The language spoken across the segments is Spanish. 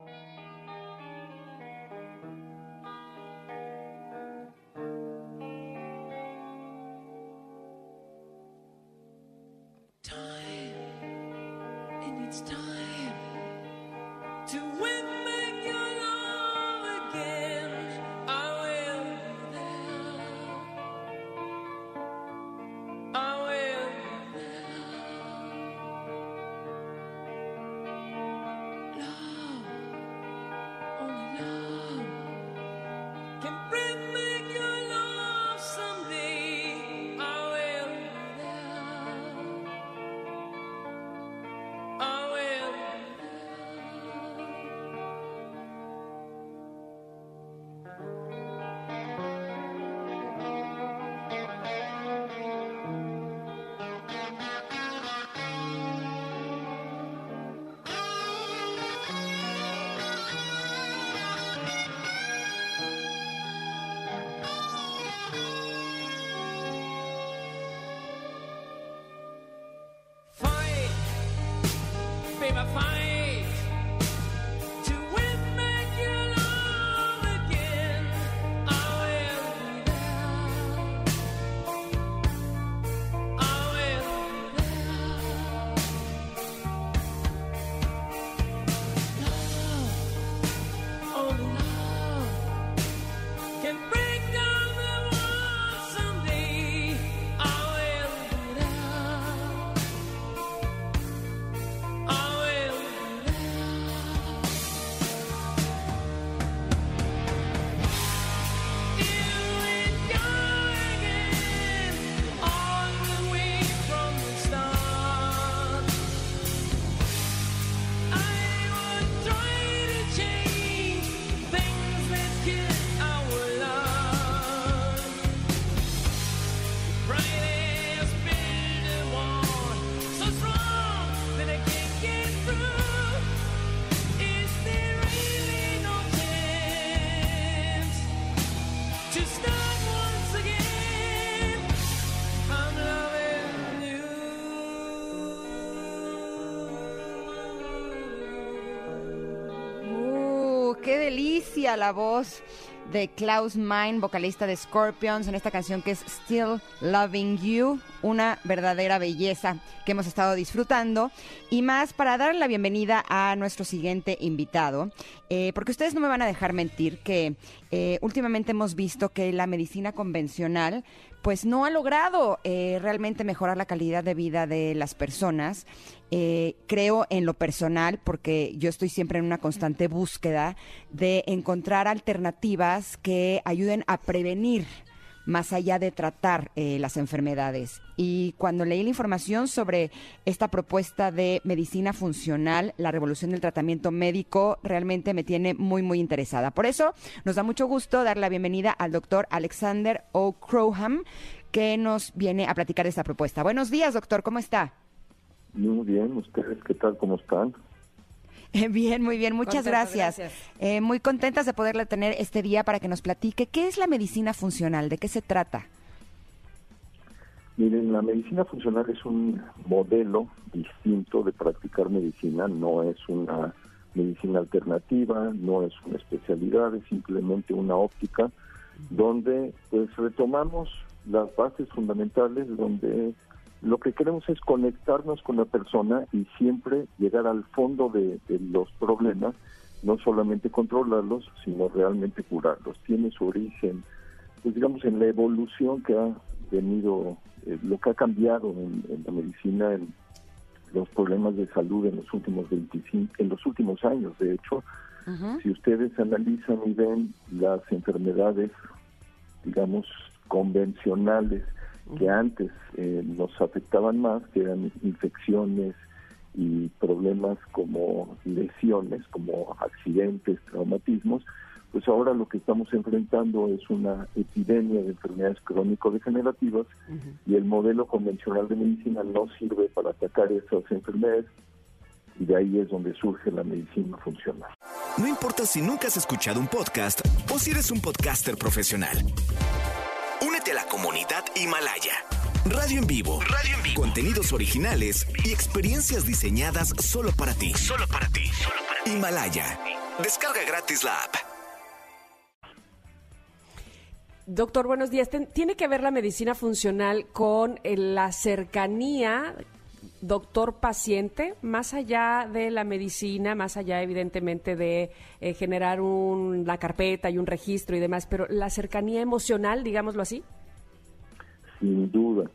Time, and it's time. A la voz de Klaus Mein, vocalista de Scorpions, en esta canción que es Still Loving You, una verdadera belleza que hemos estado disfrutando. Y más para dar la bienvenida a nuestro siguiente invitado, eh, porque ustedes no me van a dejar mentir que eh, últimamente hemos visto que la medicina convencional pues no ha logrado eh, realmente mejorar la calidad de vida de las personas. Creo en lo personal, porque yo estoy siempre en una constante búsqueda de encontrar alternativas que ayuden a prevenir más allá de tratar eh, las enfermedades. Y cuando leí la información sobre esta propuesta de medicina funcional, la revolución del tratamiento médico, realmente me tiene muy, muy interesada. Por eso nos da mucho gusto dar la bienvenida al doctor Alexander O. Crowham, que nos viene a platicar de esta propuesta. Buenos días, doctor, ¿cómo está? Muy bien, ¿ustedes qué tal? ¿Cómo están? Bien, muy bien, muchas gracias. Eh, muy contentas de poderle tener este día para que nos platique qué es la medicina funcional, de qué se trata. Miren, la medicina funcional es un modelo distinto de practicar medicina, no es una medicina alternativa, no es una especialidad, es simplemente una óptica donde pues retomamos las bases fundamentales, donde lo que queremos es conectarnos con la persona y siempre llegar al fondo de, los problemas, no solamente controlarlos, sino realmente curarlos. Tiene su origen, pues digamos, en la evolución que ha venido, eh, lo que ha cambiado en, la medicina, en los problemas de salud en los últimos 25, en los últimos años, de hecho. Si ustedes analizan y ven las enfermedades, digamos, convencionales, que antes eh, nos afectaban más, que eran infecciones y problemas como lesiones, como accidentes, traumatismos, pues ahora lo que estamos enfrentando es una epidemia de enfermedades crónico-degenerativas y el modelo convencional de medicina no sirve para atacar esas enfermedades y de ahí es donde surge la medicina funcional. No importa si nunca has escuchado un podcast o si eres un podcaster profesional comunidad Himalaya. Radio en vivo. Radio en vivo. Contenidos originales y experiencias diseñadas solo para ti. Solo para ti. Himalaya. Descarga gratis la app. Doctor, buenos días. ¿Tiene que ver la medicina funcional con eh, la cercanía doctor-paciente, más allá de la medicina, más allá evidentemente de eh, generar un, la carpeta y un registro y demás, pero la cercanía emocional, digámoslo así? Sin duda,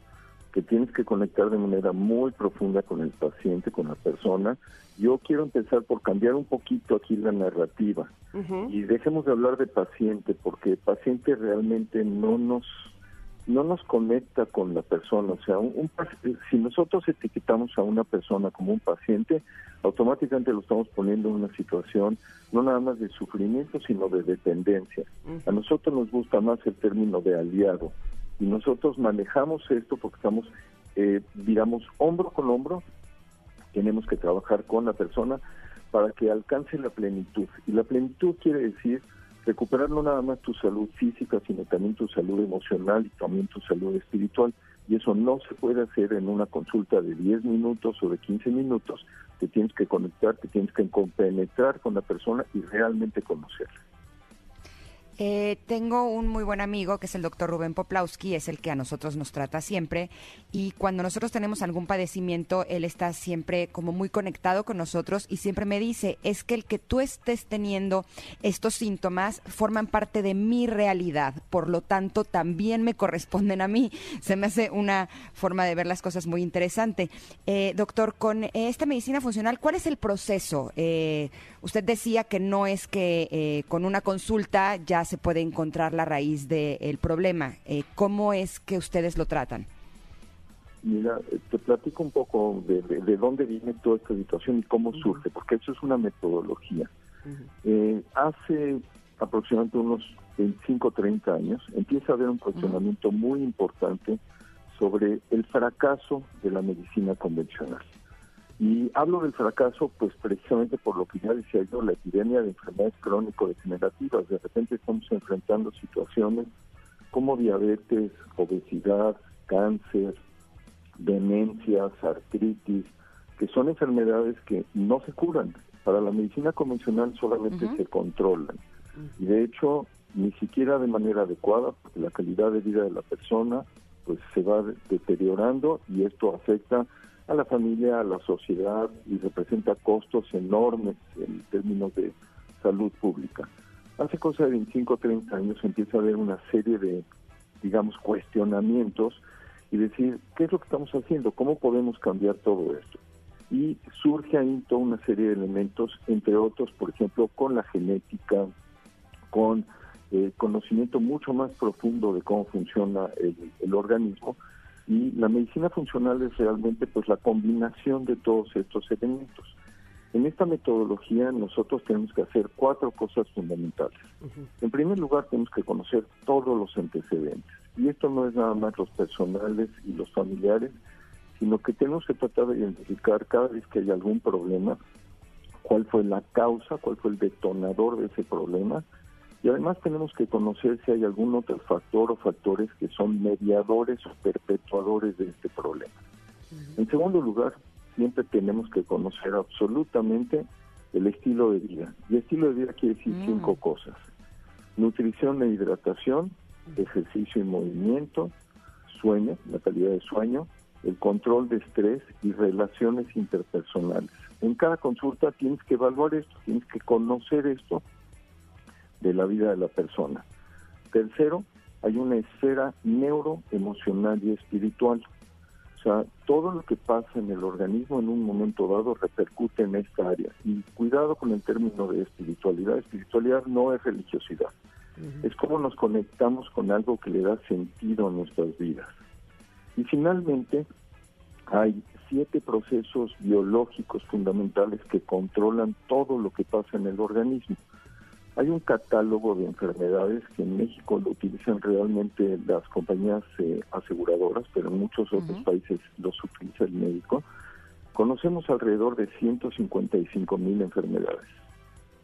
que tienes que conectar de manera muy profunda con el paciente, con la persona. Yo quiero empezar por cambiar un poquito aquí la narrativa. Y dejemos de hablar de paciente, porque paciente realmente no nos no nos conecta con la persona. O sea, un, si nosotros etiquetamos a una persona como un paciente, automáticamente lo estamos poniendo en una situación no nada más de sufrimiento, sino de dependencia. A nosotros nos gusta más el término de aliado. Y nosotros manejamos esto porque estamos, eh, digamos, hombro con hombro, tenemos que trabajar con la persona para que alcance la plenitud. Y la plenitud quiere decir recuperar no nada más tu salud física, sino también tu salud emocional y también tu salud espiritual. Y eso no se puede hacer en una consulta de 10 minutos o de 15 minutos. Te tienes que conectar, te tienes que compenetrar con la persona y realmente conocerla. Eh, tengo un muy buen amigo que es el doctor Rubén Poplawski, es el que a nosotros nos trata siempre y cuando nosotros tenemos algún padecimiento, él está siempre como muy conectado con nosotros y siempre me dice, es que el que tú estés teniendo estos síntomas forman parte de mi realidad, por lo tanto también me corresponden a mí. Se me hace una forma de ver las cosas muy interesante. Eh, doctor, con esta medicina funcional, ¿cuál es el proceso? Eh, usted decía que no es que con una consulta ya se puede encontrar la raíz del problema. Eh, ¿Cómo es que ustedes lo tratan? Mira, eh, te platico un poco de, dónde viene toda esta situación y cómo surge, porque eso es una metodología. Eh, hace aproximadamente unos 25 o 30 años empieza a haber un cuestionamiento muy importante sobre el fracaso de la medicina convencional. Y hablo del fracaso, pues precisamente por lo que ya decía yo, la epidemia de enfermedades crónico-degenerativas. De repente estamos enfrentando situaciones como diabetes, obesidad, cáncer, demencias, artritis, que son enfermedades que no se curan. Para la medicina convencional solamente se controlan. Y de hecho, ni siquiera de manera adecuada, porque la calidad de vida de la persona pues se va deteriorando y esto afecta a la familia, a la sociedad y representa costos enormes en términos de salud pública. Hace cosa de 25 o 30 años empieza a haber una serie de, digamos, cuestionamientos y decir, ¿qué es lo que estamos haciendo? ¿Cómo podemos cambiar todo esto? Y surge ahí toda una serie de elementos, entre otros, por ejemplo, con la genética, con eh, conocimiento mucho más profundo de cómo funciona el organismo, y la medicina funcional es realmente pues la combinación de todos estos elementos. En esta metodología nosotros tenemos que hacer cuatro cosas fundamentales. En primer lugar tenemos que conocer todos los antecedentes. Y esto no es nada más los personales y los familiares, sino que tenemos que tratar de identificar cada vez que hay algún problema, cuál fue la causa, cuál fue el detonador de ese problema, y además tenemos que conocer si hay algún otro factor o factores que son mediadores o perpetuadores de este problema. En segundo lugar, siempre tenemos que conocer absolutamente el estilo de vida. Y estilo de vida quiere decir mm. cinco cosas. Nutrición e hidratación, ejercicio y movimiento, sueño, la calidad de sueño, el control de estrés y relaciones interpersonales. En cada consulta tienes que evaluar esto, tienes que conocer esto de la vida de la persona. Tercero, hay una esfera neuroemocional y espiritual. O sea, todo lo que pasa en el organismo en un momento dado repercute en esta área. Y cuidado con el término de espiritualidad. Espiritualidad no es religiosidad. Es como nos conectamos con algo que le da sentido a nuestras vidas. Y finalmente, hay siete procesos biológicos fundamentales que controlan todo lo que pasa en el organismo. Hay un catálogo de enfermedades que en México lo utilizan realmente las compañías eh, aseguradoras, pero en muchos otros países los utiliza el médico. Conocemos alrededor de 155 mil enfermedades.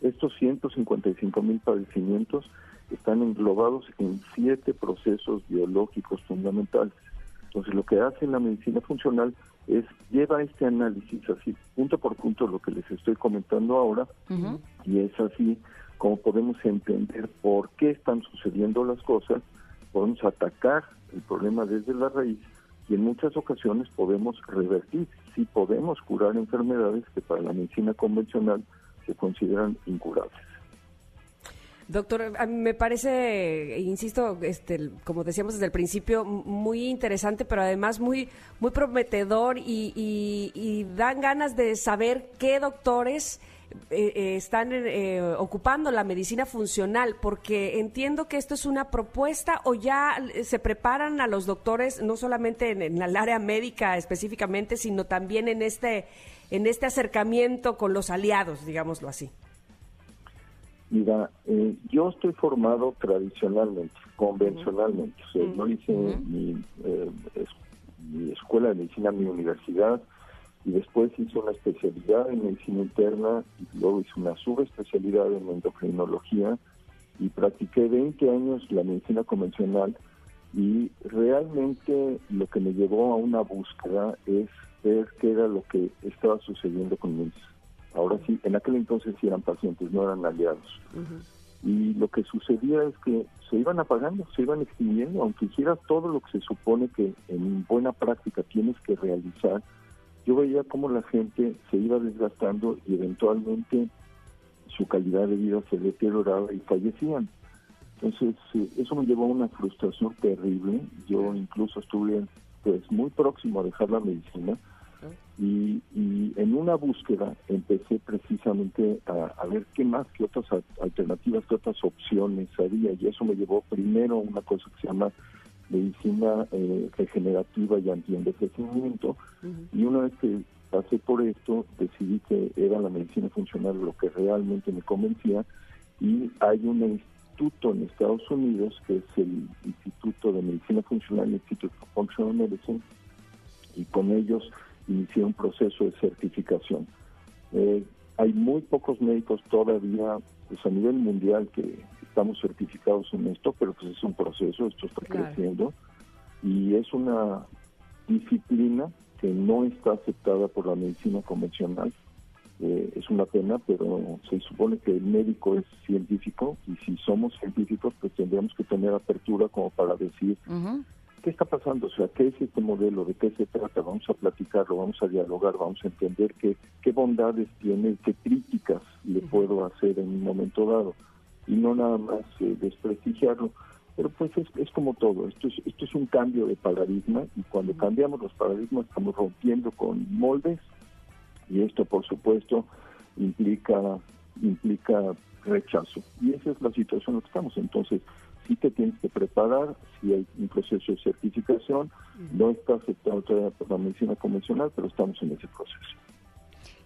Estos 155 mil padecimientos están englobados en siete procesos biológicos fundamentales. Entonces, lo que hace la medicina funcional es lleva este análisis así punto por punto lo que les estoy comentando ahora y es así como podemos entender por qué están sucediendo las cosas, podemos atacar el problema desde la raíz y en muchas ocasiones podemos revertir, si podemos curar enfermedades que para la medicina convencional se consideran incurables. Doctor, me parece, insisto, este, como decíamos desde el principio, muy interesante, pero además muy, muy prometedor y, dan ganas de saber qué doctores eh, eh, están eh, ocupando la medicina funcional, porque entiendo que esto es una propuesta o ya se preparan a los doctores, no solamente en, en el área médica específicamente, sino también en este, en este acercamiento con los aliados, digámoslo así. Mira, eh, yo estoy formado tradicionalmente, convencionalmente. O sea, yo hice mi, eh, mi escuela de medicina mi universidad y después hice una especialidad en medicina interna y luego hice una subespecialidad en endocrinología y practiqué 20 años la medicina convencional y realmente lo que me llevó a una búsqueda es ver qué era lo que estaba sucediendo con mis Ahora sí, en aquel entonces sí eran pacientes, no eran aliados. Y lo que sucedía es que se iban apagando, se iban extinguiendo, aunque hicieras todo lo que se supone que en buena práctica tienes que realizar. Yo veía cómo la gente se iba desgastando y eventualmente su calidad de vida se deterioraba y fallecían. Entonces, eh, eso me llevó a una frustración terrible. Yo incluso estuve pues muy próximo a dejar la medicina y, en una búsqueda empecé precisamente a, ver qué más, qué otras alternativas, qué otras opciones había. Y eso me llevó primero a una cosa que se llama medicina eh, regenerativa y antienvejecimiento. Y una vez que pasé por esto, decidí que era la medicina funcional lo que realmente me convencía. Y hay un instituto en Estados Unidos que es el Instituto de Medicina Funcional, Institute of Functional Medicine, y con ellos inicié un proceso de certificación. Eh, hay muy pocos médicos todavía pues a nivel mundial que estamos certificados en esto, pero pues es un proceso, esto está creciendo y es una disciplina que no está aceptada por la medicina convencional. Eh, es una pena, pero se supone que el médico es científico y si somos científicos pues tendríamos que tener apertura como para decir ¿qué está pasando? O sea, ¿qué es este modelo? ¿De qué se trata? Vamos a platicarlo, vamos a dialogar, vamos a entender qué, qué bondades tiene, qué críticas le puedo hacer en un momento dado y no nada más eh, desprestigiarlo. Pero pues es, es como todo, esto es, esto es un cambio de paradigma y cuando cambiamos los paradigmas estamos rompiendo con moldes y esto por supuesto implica implica rechazo. Y esa es la situación en la que estamos. Entonces, sí te tienes que preparar, si hay un proceso de certificación, no está aceptado todavía por la medicina convencional, pero estamos en ese proceso.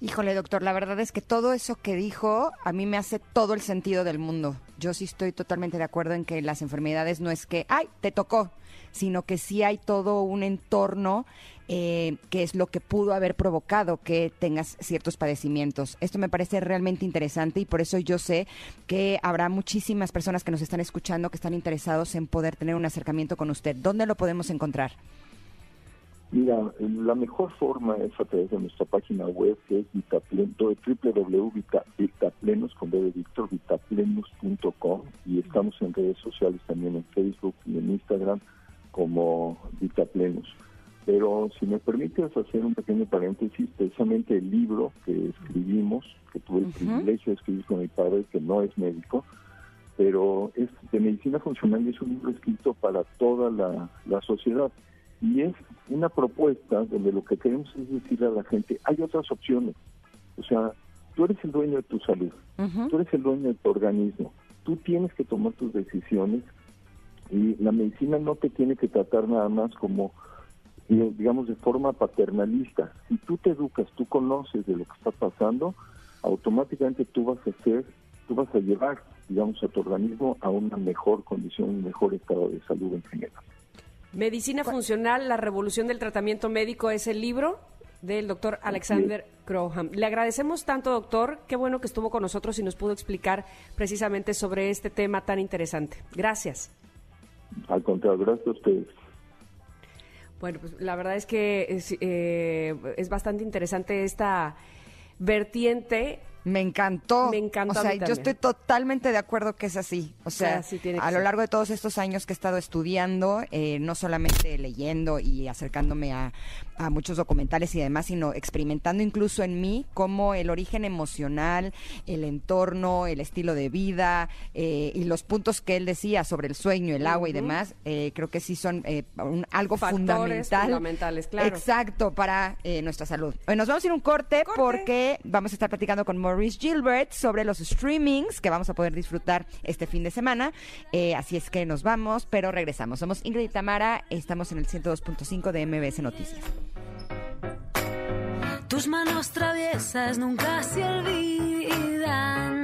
Híjole, doctor, la verdad es que todo eso que dijo a mí me hace todo el sentido del mundo. Yo sí estoy totalmente de acuerdo en que las enfermedades no es que, ay, te tocó, sino que sí hay todo un entorno eh, que es lo que pudo haber provocado que tengas ciertos padecimientos. Esto me parece realmente interesante y por eso yo sé que habrá muchísimas personas que nos están escuchando que están interesados en poder tener un acercamiento con usted. ¿Dónde lo podemos encontrar? Mira, la mejor forma es a través de nuestra página web que es vitapleno, www.vitaplenos con de Víctor, vitaplenos.com y estamos en redes sociales también en Facebook y en Instagram como Vitaplenos. Pero si me permites hacer un pequeño paréntesis, precisamente el libro que escribimos, que tuve el privilegio de escribir con mi padre, que no es médico, pero es de medicina funcional y es un libro escrito para toda la, la sociedad. Y es una propuesta donde lo que queremos es decirle a la gente, hay otras opciones. O sea, tú eres el dueño de tu salud, tú eres el dueño de tu organismo, tú tienes que tomar tus decisiones y la medicina no te tiene que tratar nada más como digamos de forma paternalista. Si tú te educas, tú conoces de lo que está pasando, automáticamente tú vas a hacer, tú vas a llevar, digamos, a tu organismo a una mejor condición, un mejor estado de salud en general. Medicina Funcional, la revolución del tratamiento médico es el libro del doctor Alexander Crowham. Le agradecemos tanto, doctor. Qué bueno que estuvo con nosotros y nos pudo explicar precisamente sobre este tema tan interesante. Gracias. Al contrario, gracias a ustedes. Bueno, pues la verdad es que es, eh, es bastante interesante esta vertiente me encantó. Me encantó. O sea, yo estoy totalmente de acuerdo que es así. O sea, a lo largo de todos estos años que he estado estudiando, eh, no solamente leyendo y acercándome a, muchos documentales y demás, sino experimentando incluso en mí cómo el origen emocional, el entorno, el estilo de vida eh, y los puntos que él decía sobre el sueño, el agua y demás, eh, creo que sí son algo fundamental. fundamentales, claro. Exacto, para nuestra salud. nos vamos a ir un corte, porque vamos a estar platicando con Maurice Gilbert sobre los streamings que vamos a poder disfrutar este fin de semana. Eh, así es que nos vamos, pero regresamos. Somos Ingrid y Tamara, estamos en el 102.5 de MBS Noticias. Tus manos traviesas nunca se olvidan